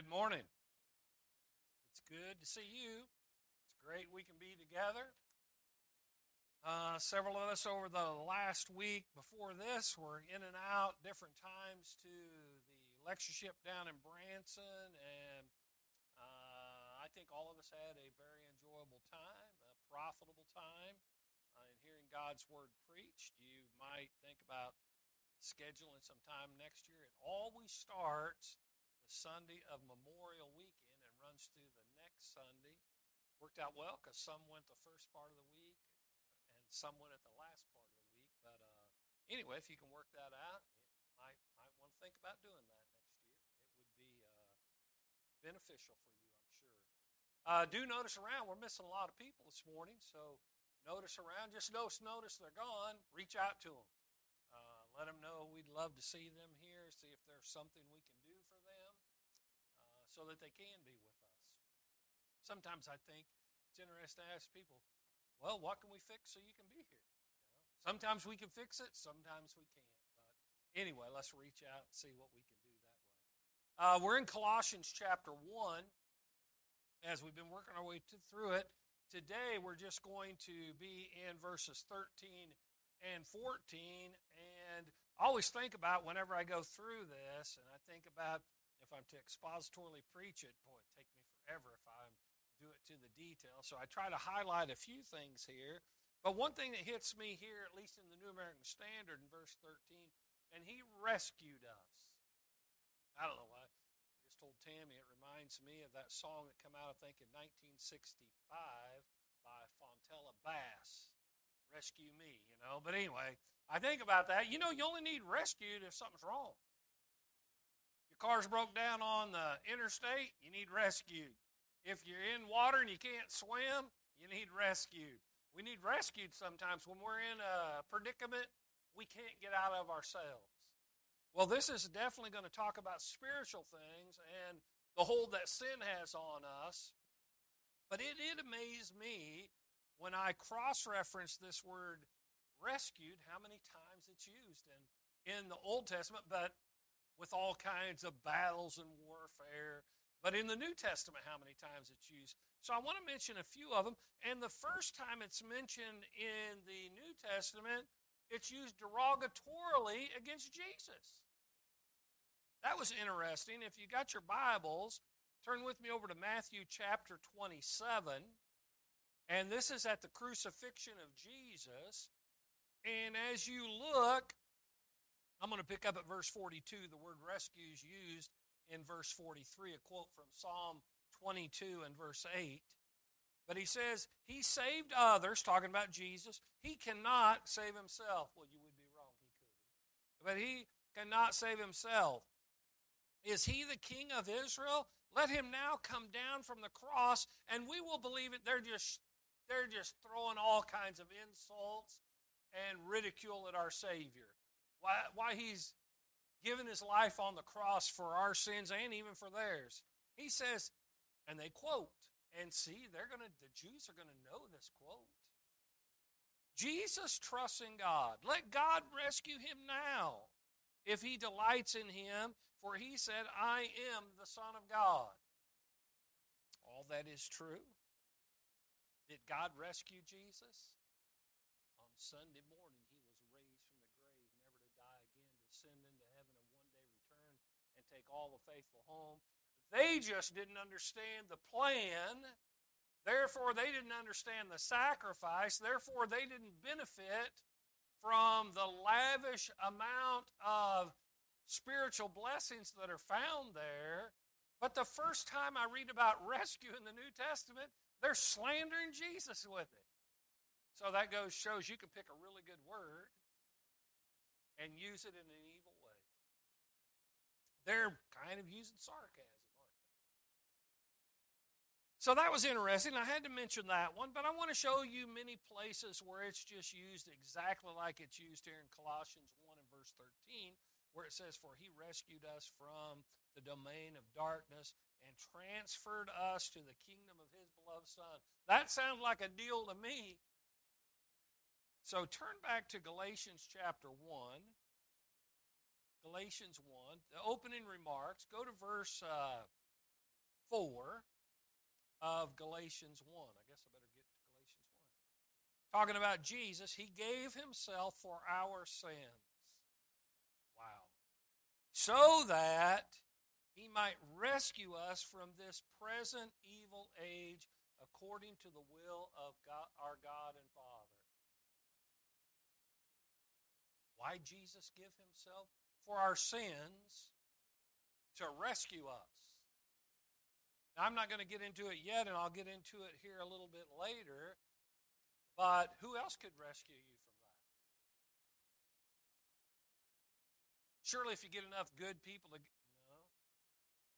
Good morning. It's good to see you. It's great we can be together. Uh, several of us over the last week before this were in and out different times to the lectureship down in Branson, and uh, I think all of us had a very enjoyable time, a profitable time uh, in hearing God's word preached. You might think about scheduling some time next year. It always starts Sunday of Memorial Weekend and runs through the next Sunday. Worked out well because some went the first part of the week and some went at the last part of the week. But uh, anyway, if you can work that out, you might might want to think about doing that next year. It would be uh, beneficial for you, I'm sure. Uh, do notice around, we're missing a lot of people this morning, so notice around. Just notice, notice they're gone. Reach out to them let them know we'd love to see them here, see if there's something we can do for them uh, so that they can be with us. Sometimes I think it's interesting to ask people, well, what can we fix so you can be here? You know, sometimes we can fix it, sometimes we can't. But anyway, let's reach out and see what we can do that way. Uh, we're in Colossians chapter 1 as we've been working our way to, through it. Today, we're just going to be in verses 13 and 14. And I always think about whenever I go through this, and I think about if I'm to expositorily preach it, boy, it'd take me forever if I do it to the detail. So I try to highlight a few things here. But one thing that hits me here, at least in the New American Standard in verse 13, and he rescued us. I don't know why. I just told Tammy it reminds me of that song that came out, I think, in 1965 by Fontella Bass rescue me, you know. But anyway, I think about that. You know, you only need rescued if something's wrong. Your car's broke down on the interstate, you need rescued. If you're in water and you can't swim, you need rescued. We need rescued sometimes when we're in a predicament we can't get out of ourselves. Well, this is definitely going to talk about spiritual things and the hold that sin has on us. But it did amaze me when I cross reference this word rescued, how many times it's used in, in the Old Testament, but with all kinds of battles and warfare. But in the New Testament, how many times it's used? So I want to mention a few of them. And the first time it's mentioned in the New Testament, it's used derogatorily against Jesus. That was interesting. If you got your Bibles, turn with me over to Matthew chapter 27. And this is at the crucifixion of Jesus. And as you look, I'm going to pick up at verse 42. The word rescue is used in verse 43, a quote from Psalm 22 and verse 8. But he says, He saved others, talking about Jesus. He cannot save himself. Well, you would be wrong, he could. But he cannot save himself. Is he the king of Israel? Let him now come down from the cross, and we will believe it. They're just they're just throwing all kinds of insults and ridicule at our Savior. Why, why he's given his life on the cross for our sins and even for theirs. He says, and they quote, and see, they're gonna the Jews are gonna know this quote. Jesus trusts in God. Let God rescue him now if he delights in him, for he said, I am the Son of God. All that is true. Did God rescue Jesus? On Sunday morning, he was raised from the grave, never to die again, to ascend into heaven, and one day return and take all the faithful home. They just didn't understand the plan. Therefore, they didn't understand the sacrifice. Therefore, they didn't benefit from the lavish amount of spiritual blessings that are found there. But the first time I read about rescue in the New Testament, they're slandering Jesus with it. So that goes shows you can pick a really good word and use it in an evil way. They're kind of using sarcasm, aren't they? So that was interesting. I had to mention that one, but I want to show you many places where it's just used exactly like it's used here in Colossians 1 and verse 13, where it says, For he rescued us from the domain of darkness and transferred us to the kingdom of his beloved Son. That sounds like a deal to me. So turn back to Galatians chapter 1. Galatians 1, the opening remarks. Go to verse uh, 4 of Galatians 1. I guess I better get to Galatians 1. Talking about Jesus, he gave himself for our sins. Wow. So that he might rescue us from this present evil age according to the will of God, our God and Father. Why Jesus give himself? For our sins to rescue us. Now, I'm not going to get into it yet, and I'll get into it here a little bit later. But who else could rescue you from that? Surely, if you get enough good people to.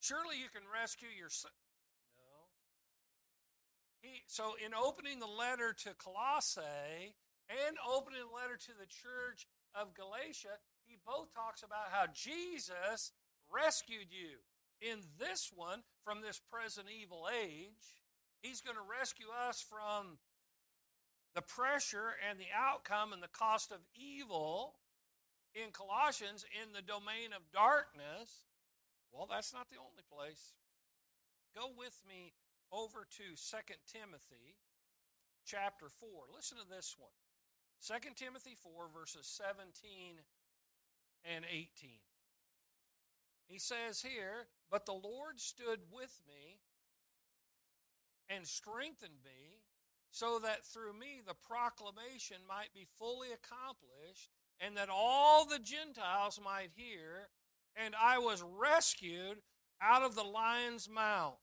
Surely you can rescue yourself. No. He, so, in opening the letter to Colossae and opening the letter to the church of Galatia, he both talks about how Jesus rescued you. In this one, from this present evil age, he's going to rescue us from the pressure and the outcome and the cost of evil in Colossians in the domain of darkness. Well, that's not the only place. Go with me over to 2 Timothy chapter 4. Listen to this one. 2 Timothy 4, verses 17 and 18. He says here, But the Lord stood with me and strengthened me, so that through me the proclamation might be fully accomplished, and that all the Gentiles might hear, and I was rescued out of the lion's mouth.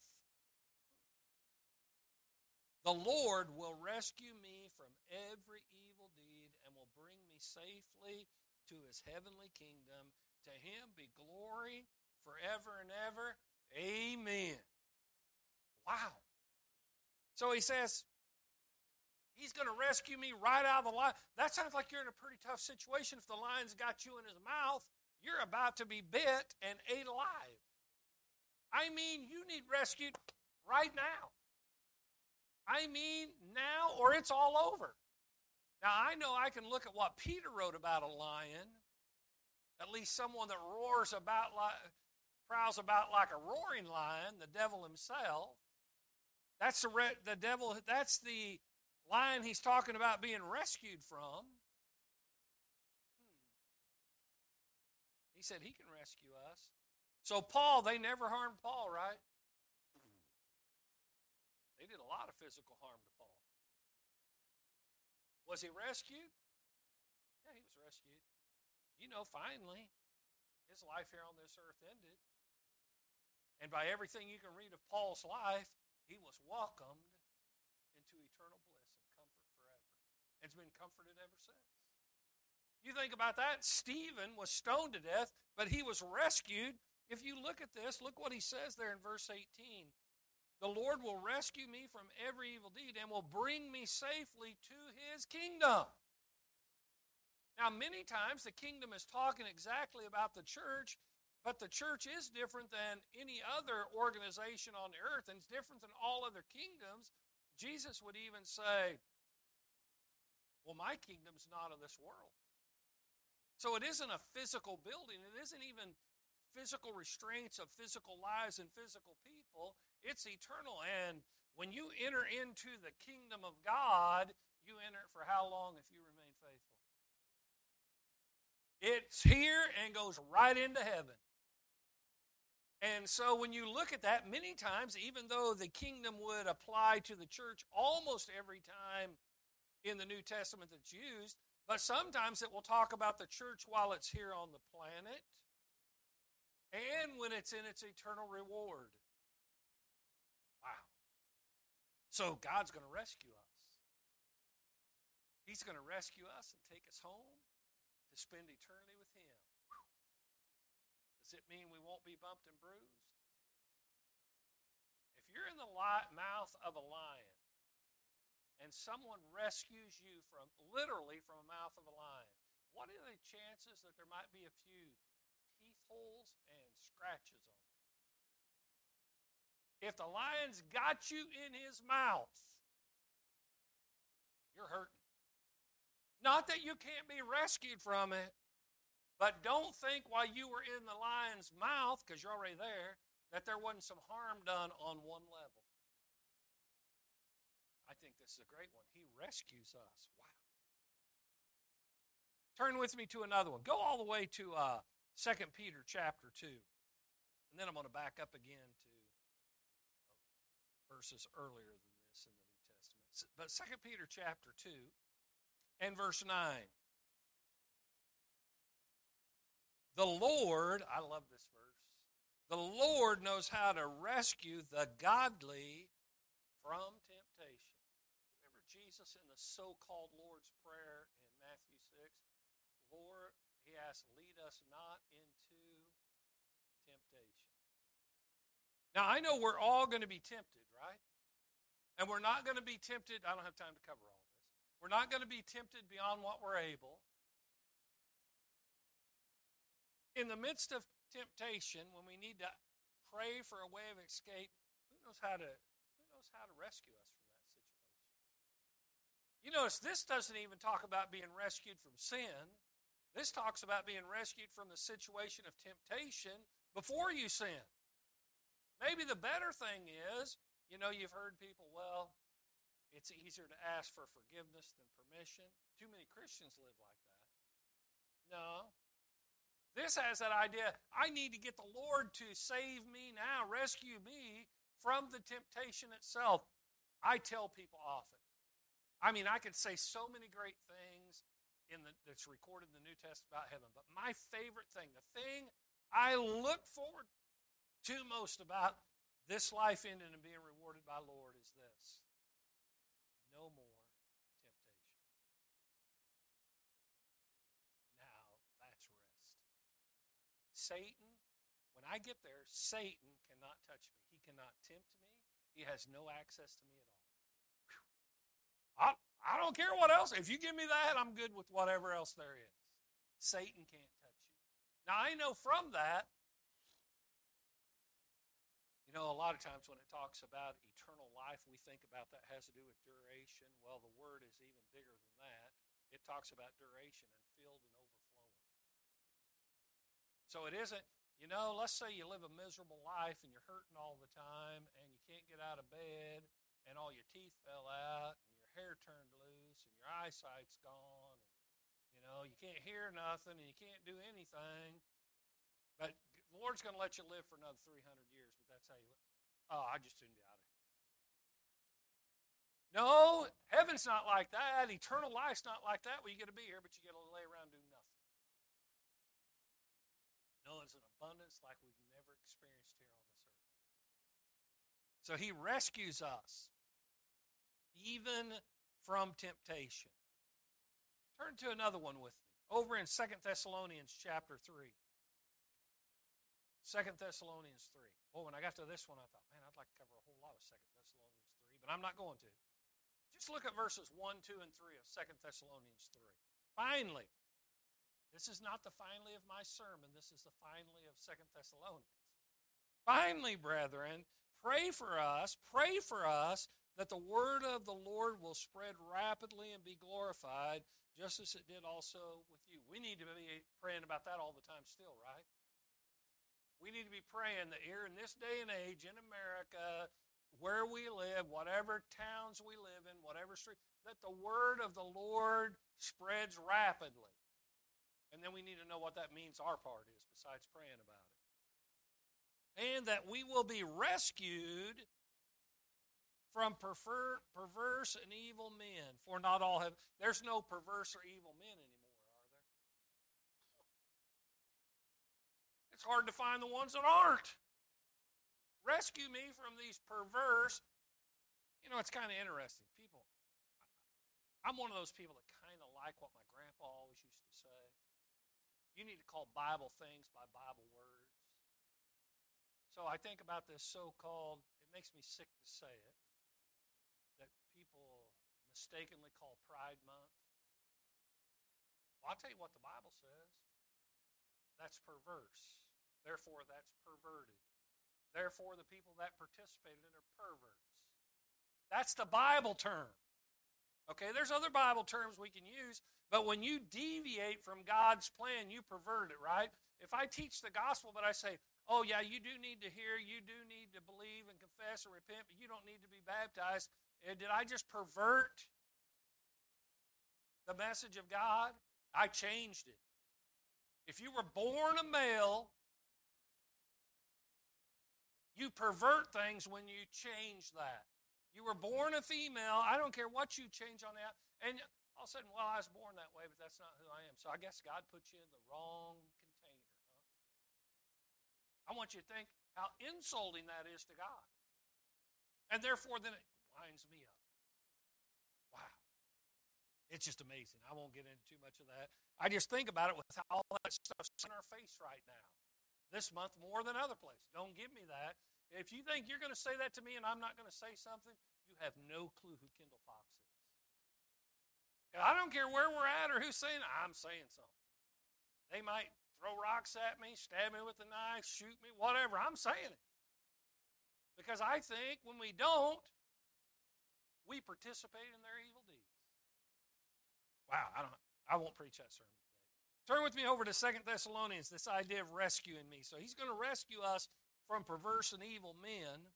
The Lord will rescue me from every evil deed and will bring me safely to his heavenly kingdom. To him be glory forever and ever. Amen. Wow. So he says, He's going to rescue me right out of the lion. That sounds like you're in a pretty tough situation. If the lion's got you in his mouth, you're about to be bit and ate alive. I mean, you need rescued right now. I mean, now or it's all over. Now, I know I can look at what Peter wrote about a lion, at least someone that roars about like, prowls about like a roaring lion, the devil himself. That's the, re- the devil, that's the lion he's talking about being rescued from. He said he can rescue us. So, Paul, they never harmed Paul, right? They did a lot of physical harm to Paul. was he rescued? Yeah, he was rescued. You know, finally, his life here on this earth ended. And by everything you can read of Paul's life, he was welcomed into eternal bliss and comfort forever. And has been comforted ever since. You think about that. Stephen was stoned to death, but he was rescued. If you look at this, look what he says there in verse 18. The Lord will rescue me from every evil deed and will bring me safely to his kingdom. Now, many times the kingdom is talking exactly about the church, but the church is different than any other organization on earth and it's different than all other kingdoms. Jesus would even say, Well, my kingdom's not of this world. So it isn't a physical building, it isn't even physical restraints of physical lives and physical people. It's eternal. And when you enter into the kingdom of God, you enter it for how long if you remain faithful? It's here and goes right into heaven. And so when you look at that, many times, even though the kingdom would apply to the church almost every time in the New Testament that's used, but sometimes it will talk about the church while it's here on the planet and when it's in its eternal reward. Wow. So God's going to rescue us. He's going to rescue us and take us home to spend eternity with Him. Does it mean we won't be bumped and bruised? If you're in the mouth of a lion and someone rescues you from literally from the mouth of a lion, what are the chances that there might be a few teeth holes and scratches on you. If the lion's got you in his mouth, you're hurting. Not that you can't be rescued from it, but don't think while you were in the lion's mouth, because you're already there, that there wasn't some harm done on one level. This is a great one. He rescues us. Wow. Turn with me to another one. Go all the way to uh, 2 Peter chapter 2. And then I'm going to back up again to uh, verses earlier than this in the New Testament. But 2 Peter chapter 2 and verse 9. The Lord, I love this verse, the Lord knows how to rescue the godly from temptation. Remember Jesus in the so called Lord's Prayer in Matthew 6? Lord, he asks, lead us not into temptation. Now, I know we're all going to be tempted, right? And we're not going to be tempted. I don't have time to cover all this. We're not going to be tempted beyond what we're able. in the midst of temptation, when we need to pray for a way of escape, who knows how to who knows how to rescue us from that? You notice this doesn't even talk about being rescued from sin. This talks about being rescued from the situation of temptation before you sin. Maybe the better thing is, you know, you've heard people, well, it's easier to ask for forgiveness than permission. Too many Christians live like that. No, this has that idea I need to get the Lord to save me now, rescue me from the temptation itself. I tell people often. I mean, I could say so many great things in the, that's recorded in the New Testament about heaven, but my favorite thing, the thing I look forward to most about this life ending and being rewarded by Lord is this no more temptation. Now that's rest. Satan, when I get there, Satan cannot touch me. He cannot tempt me. He has no access to me at. I, I don't care what else. If you give me that, I'm good with whatever else there is. Satan can't touch you. Now, I know from that, you know, a lot of times when it talks about eternal life, we think about that has to do with duration. Well, the word is even bigger than that. It talks about duration and filled and overflowing. so it isn't, you know, let's say you live a miserable life and you're hurting all the time and you can't get out of bed and all your teeth fell out and hair turned loose and your eyesight's gone and, you know, you can't hear nothing and you can't do anything. But the Lord's going to let you live for another 300 years, but that's how you live. Oh, I just didn't you out of here. No, heaven's not like that. Eternal life's not like that. Well, you get to be here, but you get to lay around and do nothing knows an abundance like we've never experienced here on this earth. So he rescues us even from temptation. Turn to another one with me. Over in Second Thessalonians chapter 3. 2 Thessalonians 3. Oh, when I got to this one, I thought, man, I'd like to cover a whole lot of 2 Thessalonians 3, but I'm not going to. Just look at verses 1, 2, and 3 of 2 Thessalonians 3. Finally, this is not the finally of my sermon. This is the finally of Second Thessalonians. Finally, brethren, pray for us, pray for us that the word of the Lord will spread rapidly and be glorified, just as it did also with you. We need to be praying about that all the time still, right? We need to be praying that here in this day and age in America, where we live, whatever towns we live in, whatever street, that the word of the Lord spreads rapidly. And then we need to know what that means our part is besides praying about it. And that we will be rescued from perver- perverse and evil men. For not all have, there's no perverse or evil men anymore, are there? It's hard to find the ones that aren't. Rescue me from these perverse. You know, it's kind of interesting. People, I'm one of those people that kind of like what my grandpa always used to say. You need to call Bible things by Bible words. So I think about this so called, it makes me sick to say it, mistakenly call Pride Month. Well, I'll tell you what the Bible says. That's perverse. Therefore, that's perverted. Therefore, the people that participated in it are perverts. That's the Bible term. Okay, there's other Bible terms we can use, but when you deviate from God's plan, you pervert it, right? If I teach the gospel, but I say, oh, yeah, you do need to hear, you do need to believe and confess and repent, but you don't need to be baptized. And did I just pervert the message of God? I changed it. If you were born a male, you pervert things when you change that. You were born a female. I don't care what you change on that. And all of a sudden, well, I was born that way, but that's not who I am. So I guess God put you in the wrong? I want you to think how insulting that is to God. And therefore, then it winds me up. Wow. It's just amazing. I won't get into too much of that. I just think about it with all that stuff in our face right now. This month more than other places. Don't give me that. If you think you're going to say that to me and I'm not going to say something, you have no clue who Kendall Fox is. I don't care where we're at or who's saying it, I'm saying something. They might throw rocks at me, stab me with a knife, shoot me, whatever. I'm saying it. Because I think when we don't, we participate in their evil deeds. Wow, I don't I won't preach that sermon today. Turn with me over to Second Thessalonians, this idea of rescuing me. So he's going to rescue us from perverse and evil men.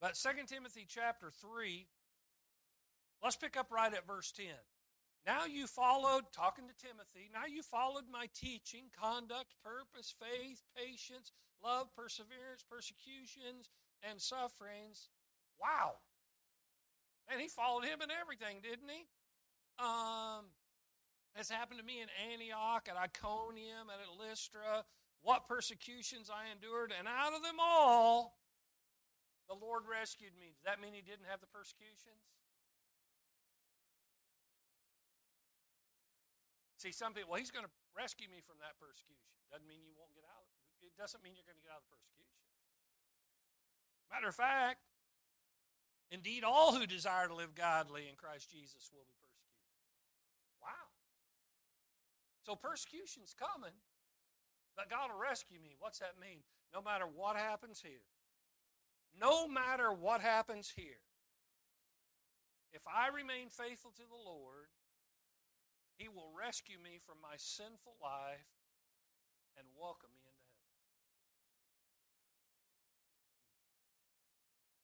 But 2 Timothy chapter 3, let's pick up right at verse 10. Now you followed, talking to Timothy, now you followed my teaching, conduct, purpose, faith, patience, love, perseverance, persecutions, and sufferings. Wow. And he followed him in everything, didn't he? Um, this happened to me in Antioch, at Iconium, at Lystra, what persecutions I endured, and out of them all, the Lord rescued me. Does that mean he didn't have the persecutions? See, some people, well, he's going to rescue me from that persecution. Doesn't mean you won't get out. It doesn't mean you're going to get out of the persecution. Matter of fact, indeed, all who desire to live godly in Christ Jesus will be persecuted. Wow. So persecution's coming. But God will rescue me. What's that mean? No matter what happens here. No matter what happens here. If I remain faithful to the Lord, He will rescue me from my sinful life and welcome me into heaven.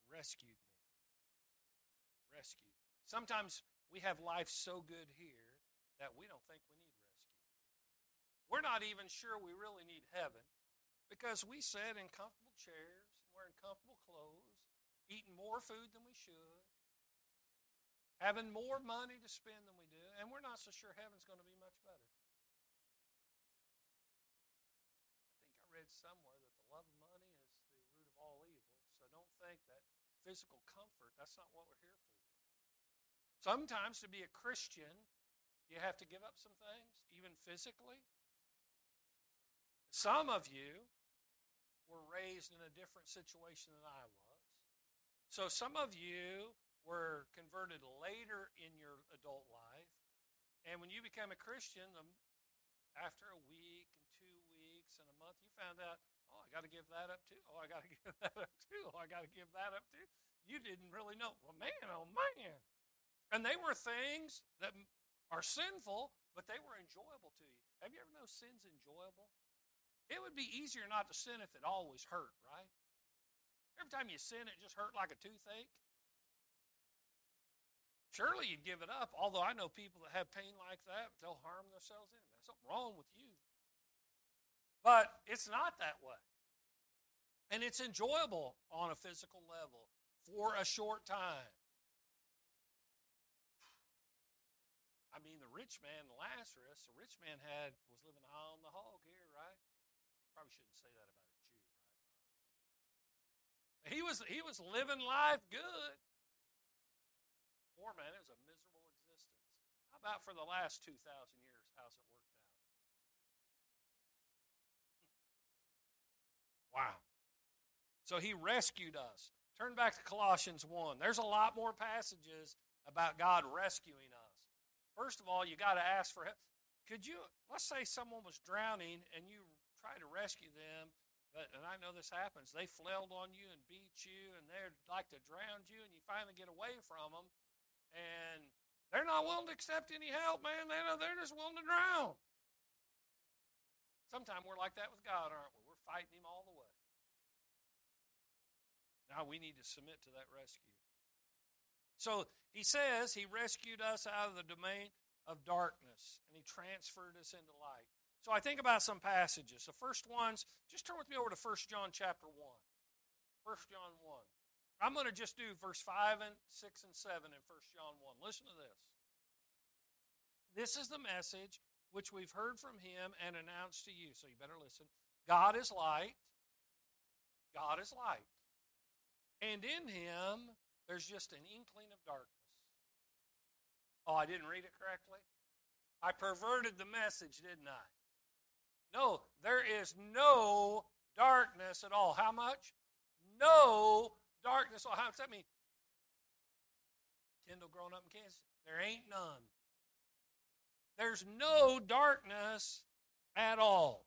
Hmm. Rescued me. Rescued me. Sometimes we have life so good here that we don't think we need rescue. we're not even sure we really need heaven because we sit in comfortable chairs and wearing comfortable clothes, eating more food than we should, having more money to spend than we do, and we're not so sure heaven's going to be much better. I think I read somewhere that the love of money is the root of all evil, so don't think that physical comfort, that's not what we're here for. Sometimes to be a Christian, you have to give up some things, even physically. Some of you were raised in a different situation than I was. So some of you were converted later in your adult life. And when you became a Christian, after a week and two weeks and a month, you found out, oh, I got to give that up too. Oh, I got to give that up too. Oh, I got to give that up too. You didn't really know. Well, man, oh, man. And they were things that are sinful, but they were enjoyable to you. Have you ever known sin's enjoyable? It would be easier not to sin if it always hurt, right? Every time you sin, it just hurt like a toothache. Surely you'd give it up, although I know people that have pain like that, they'll harm themselves anyway. There's something wrong with you. But it's not that way. And it's enjoyable on a physical level for a short time. I mean, the rich man, Lazarus, the rich man had was living high on the hog here, right? Probably shouldn't say that about a Jew, right? He was he was living life good. Poor man, it was a miserable existence. How about for the last two thousand years? How's it worked out? Hmm. Wow. So he rescued us. Turn back to Colossians 1. There's a lot more passages about God rescuing us. First of all, you got to ask for help. Could you, let's say someone was drowning and you try to rescue them, but and I know this happens. They flailed on you and beat you, and they'd like to drown you, and you finally get away from them, and they're not willing to accept any help, man. They're just willing to drown. Sometimes we're like that with God, aren't we? We're fighting Him all the way. Now we need to submit to that rescue. So he says he rescued us out of the domain of darkness and he transferred us into light. So I think about some passages. The first ones, just turn with me over to 1 John chapter 1. 1 John 1. I'm going to just do verse 5 and 6 and 7 in 1 John 1. Listen to this. This is the message which we've heard from him and announced to you. So you better listen. God is light. God is light. And in him, there's just an inkling of darkness. Oh, I didn't read it correctly? I perverted the message, didn't I? No, there is no darkness at all. How much? No darkness. Well, how does that mean? Kendall growing up in Kansas, there ain't none. There's no darkness at all.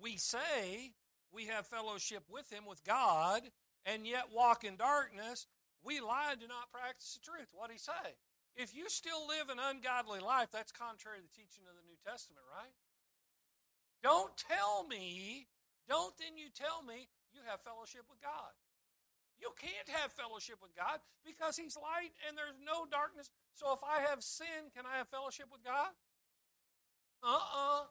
We say we have fellowship with Him, with God, and yet walk in darkness. We lie and do not practice the truth. What did He say? If you still live an ungodly life, that's contrary to the teaching of the New Testament, right? Don't tell me, don't then you tell me you have fellowship with God. You can't have fellowship with God because He's light and there's no darkness. So if I have sin, can I have fellowship with God? Uh uh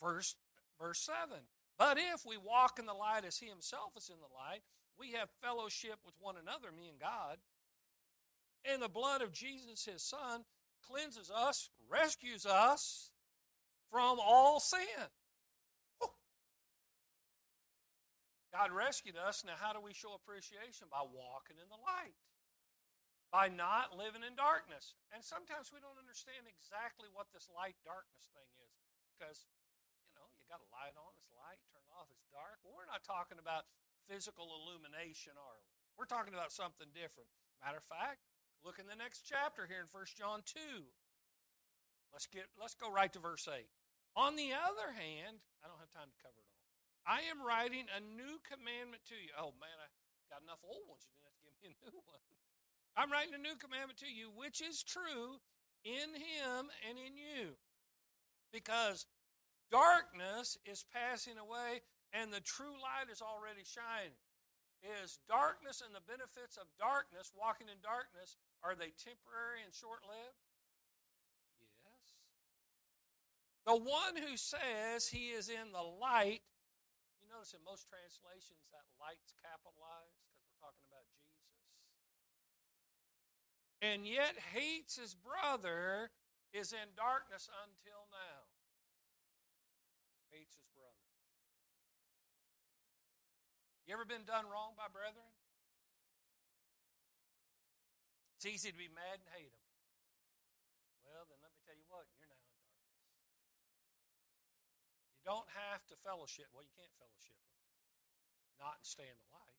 Verse, verse 7. But if we walk in the light as He Himself is in the light, we have fellowship with one another, me and God. And the blood of Jesus, his son, cleanses us, rescues us from all sin. God rescued us. Now, how do we show appreciation? By walking in the light, by not living in darkness. And sometimes we don't understand exactly what this light darkness thing is because, you know, you got a light on, it's light, turn it off, it's dark. Well, we're not talking about physical illumination, are we? We're talking about something different. Matter of fact, Look in the next chapter here in 1 John 2. Let's get let's go right to verse 8. On the other hand, I don't have time to cover it all. I am writing a new commandment to you. Oh man, I got enough old ones. You didn't have to give me a new one. I'm writing a new commandment to you, which is true in him and in you. Because darkness is passing away and the true light is already shining. Is darkness and the benefits of darkness, walking in darkness, are they temporary and short lived? Yes. The one who says he is in the light, notice in most translations that light's capitalized because we're talking about Jesus. And yet hates his brother is in darkness until now. Hates his brother. You ever been done wrong by brethren? It's easy to be mad and hate them. Well, then let me tell you what, you're now in darkness. You don't have to fellowship. Well, you can't fellowship them, not and stay in the light.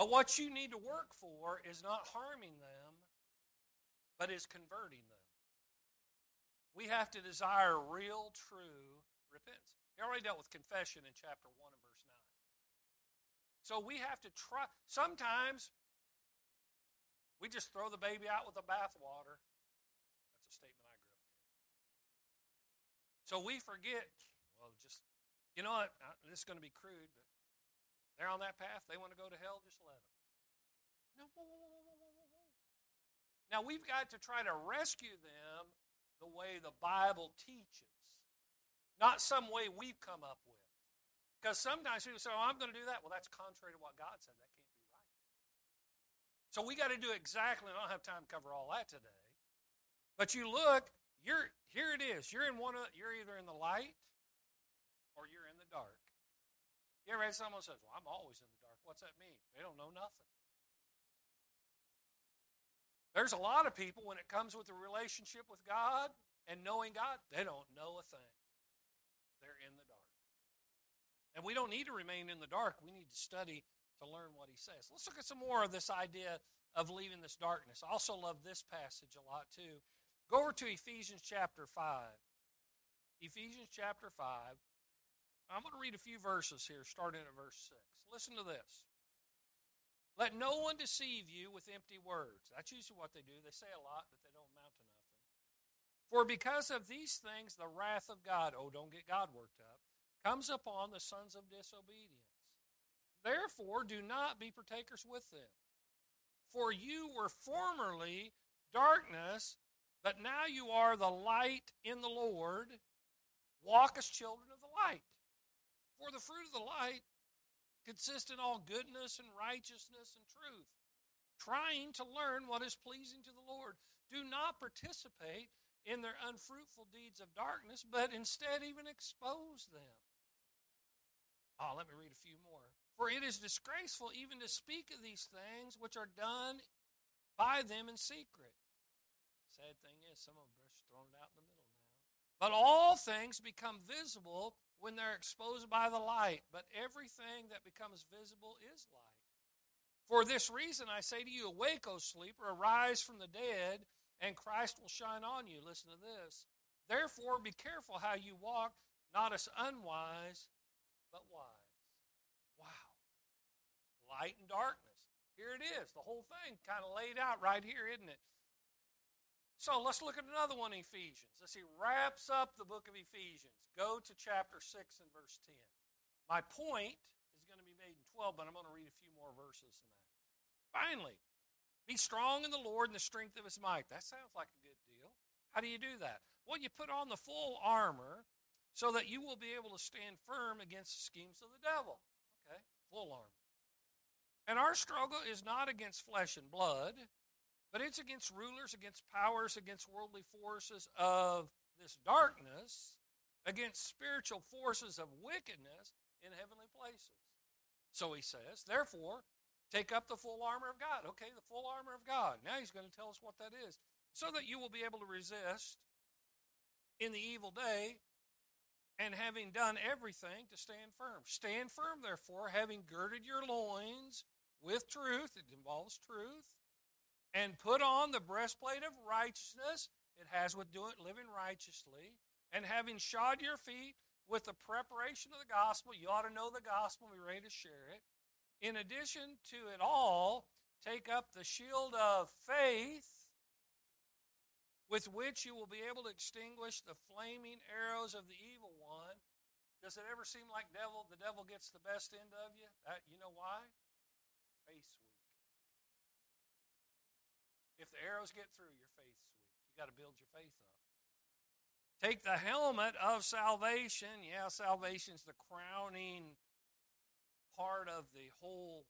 But what you need to work for is not harming them, but is converting them. We have to desire real, true repentance. He already dealt with confession in chapter 1 and verse 9. So we have to try. Sometimes we just throw the baby out with the bathwater. That's a statement I grew up hearing. So we forget, well, just, you know what, this is going to be crude, but they're on that path. They want to go to hell, just let them. No, Now we've got to try to rescue them the way the Bible teaches, not some way we've come up with. Because sometimes people say, oh, I'm going to do that. Well, that's contrary to what God said. That can't be right. so we got to do exactly, I don't have time to cover all that today. But you look, you're here it is. You're in one of you're either in the light or you're in the dark. You ever had someone says, Well, I'm always in the dark. What's that mean? They don't know nothing. There's a lot of people when it comes with a relationship with God and knowing God, they don't know a thing. They're in the dark. And we don't need to remain in the dark. We need to study to learn what he says. Let's look at some more of this idea of leaving this darkness. I also love this passage a lot too. Go over to Ephesians chapter 5. Ephesians chapter 5. I'm going to read a few verses here, starting at verse 6. Listen to this. Let no one deceive you with empty words. That's usually what they do. They say a lot, but they don't amount to nothing. For because of these things, the wrath of God, oh, don't get God worked up, comes upon the sons of disobedience. Therefore, do not be partakers with them. For you were formerly darkness, but now you are the light in the Lord. Walk as children of the light. For the fruit of the light consists in all goodness and righteousness and truth, trying to learn what is pleasing to the Lord. Do not participate in their unfruitful deeds of darkness, but instead even expose them. Oh, let me read a few more. For it is disgraceful even to speak of these things which are done by them in secret. Sad thing is, some of them are thrown out in the middle now. But all things become visible when they're exposed by the light. But everything that becomes visible is light. For this reason, I say to you, awake, O sleeper, arise from the dead and Christ will shine on you. Listen to this. Therefore, be careful how you walk, not as unwise, but wise. Wow. Light and darkness. Here it is. The whole thing kind of laid out right here, isn't it? So let's look at another one, Ephesians. Let's see, wraps up the book of Ephesians. Go to chapter 6 and verse 10. My point is going to be made in 12, but I'm going to read a few more verses than that. Finally, be strong in the Lord and the strength of his might. That sounds like a good deal. How do you do that? Well, you put on the full armor so that you will be able to stand firm against the schemes of the devil. Okay, full armor. And our struggle is not against flesh and blood, but it's against rulers, against powers, against worldly forces of this darkness, against spiritual forces of wickedness in heavenly places. So he says, therefore, Take up the full armor of God. Okay, the full armor of God. Now he's going to tell us what that is. So that you will be able to resist in the evil day and having done everything to stand firm. Stand firm, therefore, having girded your loins with truth, it involves truth, and put on the breastplate of righteousness. It has with doing living righteously, and having shod your feet with the preparation of the gospel. You ought to know the gospel, be ready to share it. In addition to it all, take up the shield of faith with which you will be able to extinguish the flaming arrows of the evil one. Does it ever seem like devil the devil gets the best end of you? That, you know why? Faith's weak. If the arrows get through, your faith's weak. You got to build your faith up. Take the helmet of salvation. Yeah, salvation's the crowning part of the whole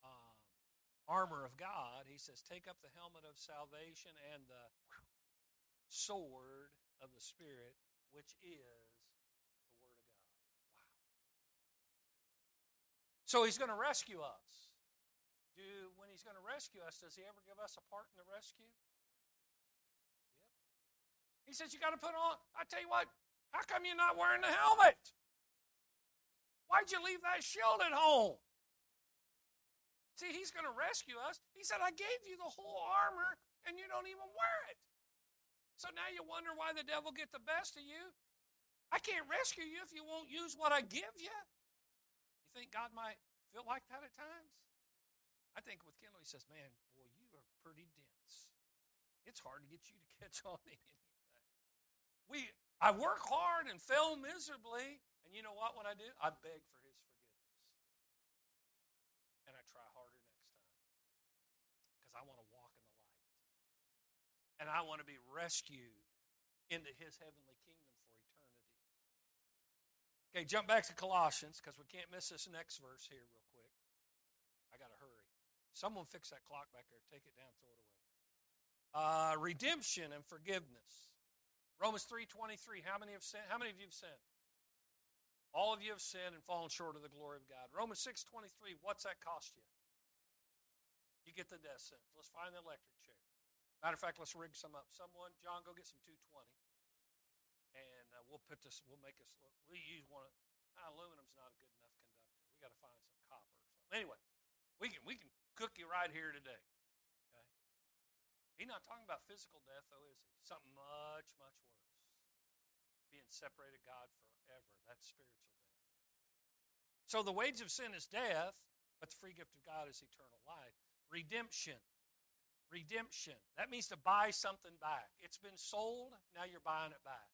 um, armor of God, he says, take up the helmet of salvation and the sword of the Spirit, which is the Word of God. Wow. So he's going to rescue us. Do when he's going to rescue us, does he ever give us a part in the rescue? Yep. He says you got to put on. I tell you what, how come you're not wearing the helmet? Why'd you leave that shield at home? See, he's going to rescue us. He said, I gave you the whole armor and you don't even wear it. So now you wonder why the devil get the best of you. I can't rescue you if you won't use what I give you. You think God might feel like that at times? I think with Kendall, he says, Man, boy, you are pretty dense. It's hard to get you to catch on to anything. We I work hard and fail miserably, and you know what? When I do, I beg for His forgiveness. And I try harder next time because I want to walk in the light. And I want to be rescued into His heavenly kingdom for eternity. Okay, jump back to Colossians because we can't miss this next verse here, real quick. Someone fix that clock back there. Take it down, throw it away. Uh, redemption and forgiveness. Romans 3:23, how many have sinned? How many of you have sinned? All of you have sinned and fallen short of the glory of God. Romans 6:23, what's that cost you? You get the death sentence. Let's find the electric chair. Matter of fact, let's rig some up. Someone, John, go get some 220. And uh, we'll put this, we'll make us look. We use one of, uh, aluminum's not a good enough conductor. We got to find some copper or something. Anyway, we can, we can cook you right here today. Okay? He's not talking about physical death, though, is he? Something much, much worse. Being separated from God forever. That's spiritual death. so the wage of sin is death, but the free gift of God is eternal life. Redemption. Redemption. That means to buy something back. It's been sold, now you're buying it back.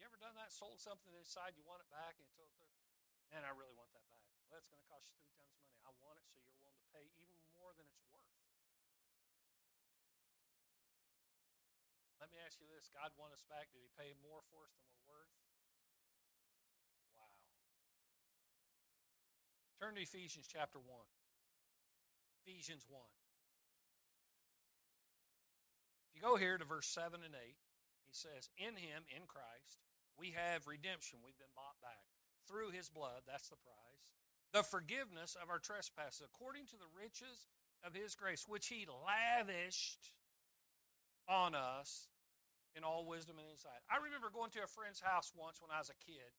You ever done that? Sold something inside, you want it back, and you told, Man, I really want that back. Well, it's going to cost you three times money. I want it so you're willing to pay even more than it's worth. Let me ask you this God won us back. Did he pay more for us than we're worth? Wow. Turn to Ephesians chapter 1. Ephesians 1. If you go here to verse 7 and 8, he says, In him, in Christ, we have redemption. We've been bought back through his blood. That's the prize. The forgiveness of our trespasses according to the riches of his grace, which he lavished on us in all wisdom and insight. I remember going to a friend's house once when I was a kid,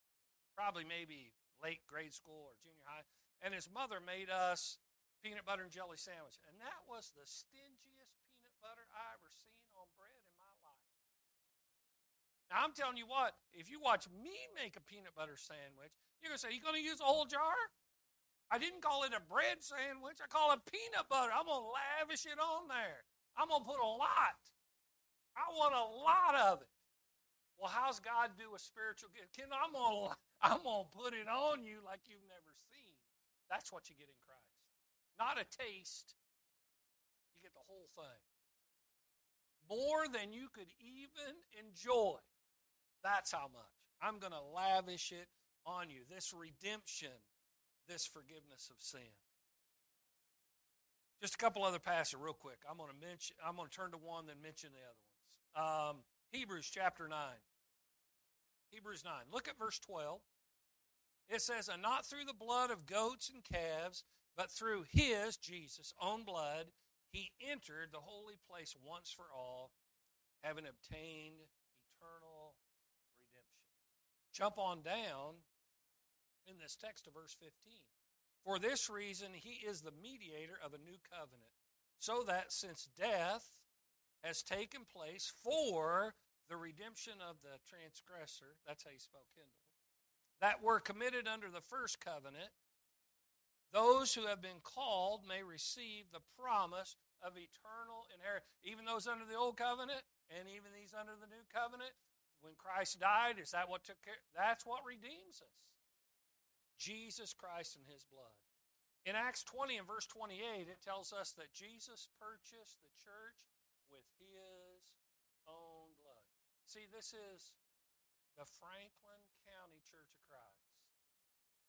probably maybe late grade school or junior high, and his mother made us peanut butter and jelly sandwich. And that was the stingiest peanut butter I ever seen on bread in my life. Now, I'm telling you what, if you watch me make a peanut butter sandwich, you're going to say, You going to use a whole jar? I didn't call it a bread sandwich. I call it peanut butter. I'm going to lavish it on there. I'm going to put a lot. I want a lot of it. Well, how's God do a spiritual gift? Ken, I'm going to I'm going to put it on you like you've never seen. That's what you get in Christ. Not a taste. You get the whole thing. More than you could even enjoy. That's how much. I'm going to lavish it on you. This redemption this forgiveness of sin. Just a couple other passages, real quick. I'm going to mention. I'm going to turn to one, then mention the other ones. Um, Hebrews chapter nine. Hebrews nine. Look at verse twelve. It says, "And not through the blood of goats and calves, but through His Jesus' own blood, He entered the holy place once for all, having obtained eternal redemption." Jump on down in this text of verse 15. For this reason, he is the mediator of a new covenant, so that since death has taken place for the redemption of the transgressor, that's how you spell Kindle, that were committed under the first covenant, those who have been called may receive the promise of eternal inheritance. Even those under the old covenant and even these under the new covenant, when Christ died, is that what took care? That's what redeems us. Jesus Christ and his blood. In Acts 20 and verse 28, it tells us that Jesus purchased the church with his own blood. See, this is the Franklin County Church of Christ.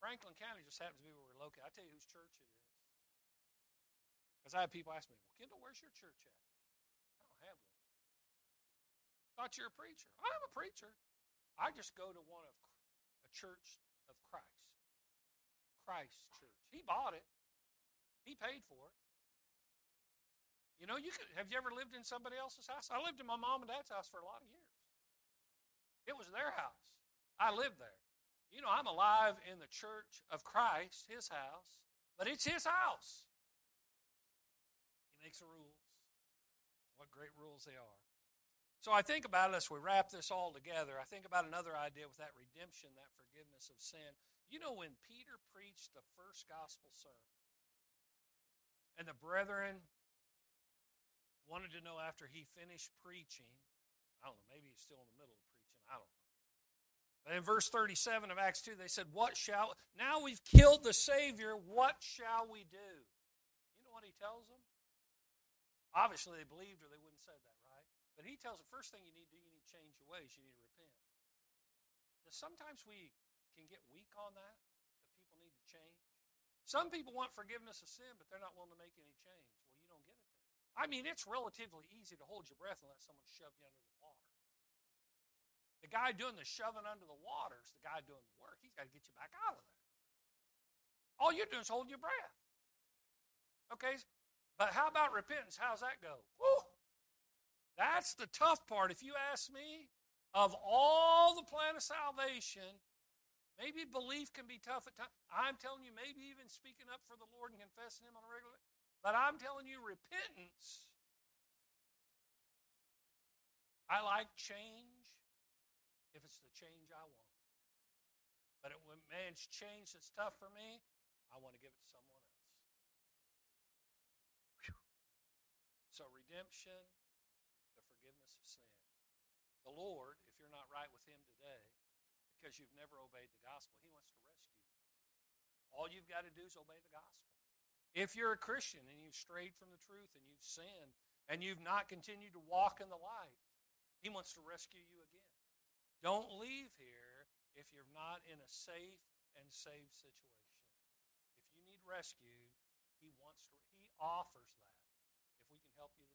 Franklin County just happens to be where we're located. I tell you whose church it is. Because I have people ask me, well, Kendall, where's your church at? I don't have one. Thought you're a preacher. I'm a preacher. I just go to one of a church of Christ. Christ Church. He bought it. He paid for it. You know, you could have you ever lived in somebody else's house? I lived in my mom and dad's house for a lot of years. It was their house. I lived there. You know, I'm alive in the church of Christ, his house, but it's his house. He makes the rules. What great rules they are. So I think about it as we wrap this all together. I think about another idea with that redemption, that forgiveness of sin. You know, when Peter preached the first gospel sermon, and the brethren wanted to know after he finished preaching, I don't know, maybe he's still in the middle of preaching, I don't know. But in verse 37 of Acts 2, they said, What shall, now we've killed the Savior, what shall we do? You know what he tells them? Obviously, they believed or they wouldn't say that? But he tells the first thing you need to do, you need to change your ways, you need to repent. sometimes we can get weak on that, that people need to change. Some people want forgiveness of sin, but they're not willing to make any change. Well, you don't get it then. I mean, it's relatively easy to hold your breath and let someone shove you under the water. The guy doing the shoving under the water is the guy doing the work. He's got to get you back out of there. All you're doing is holding your breath. Okay? But how about repentance? How's that go? Woo! That's the tough part. If you ask me, of all the plan of salvation, Maybe belief can be tough at times. I'm telling you, maybe even speaking up for the Lord and confessing Him on a regular But I'm telling you, repentance. I like change if it's the change I want. But it, when man's change that's tough for me, I want to give it to someone else. So, redemption, Lord, if you're not right with Him today, because you've never obeyed the gospel. He wants to rescue you. All you've got to do is obey the gospel. If you're a Christian and you've strayed from the truth and you've sinned and you've not continued to walk in the light, He wants to rescue you again. Don't leave here if you're not in a safe and saved situation. If you need rescued, He wants to, He offers that. If we can help you.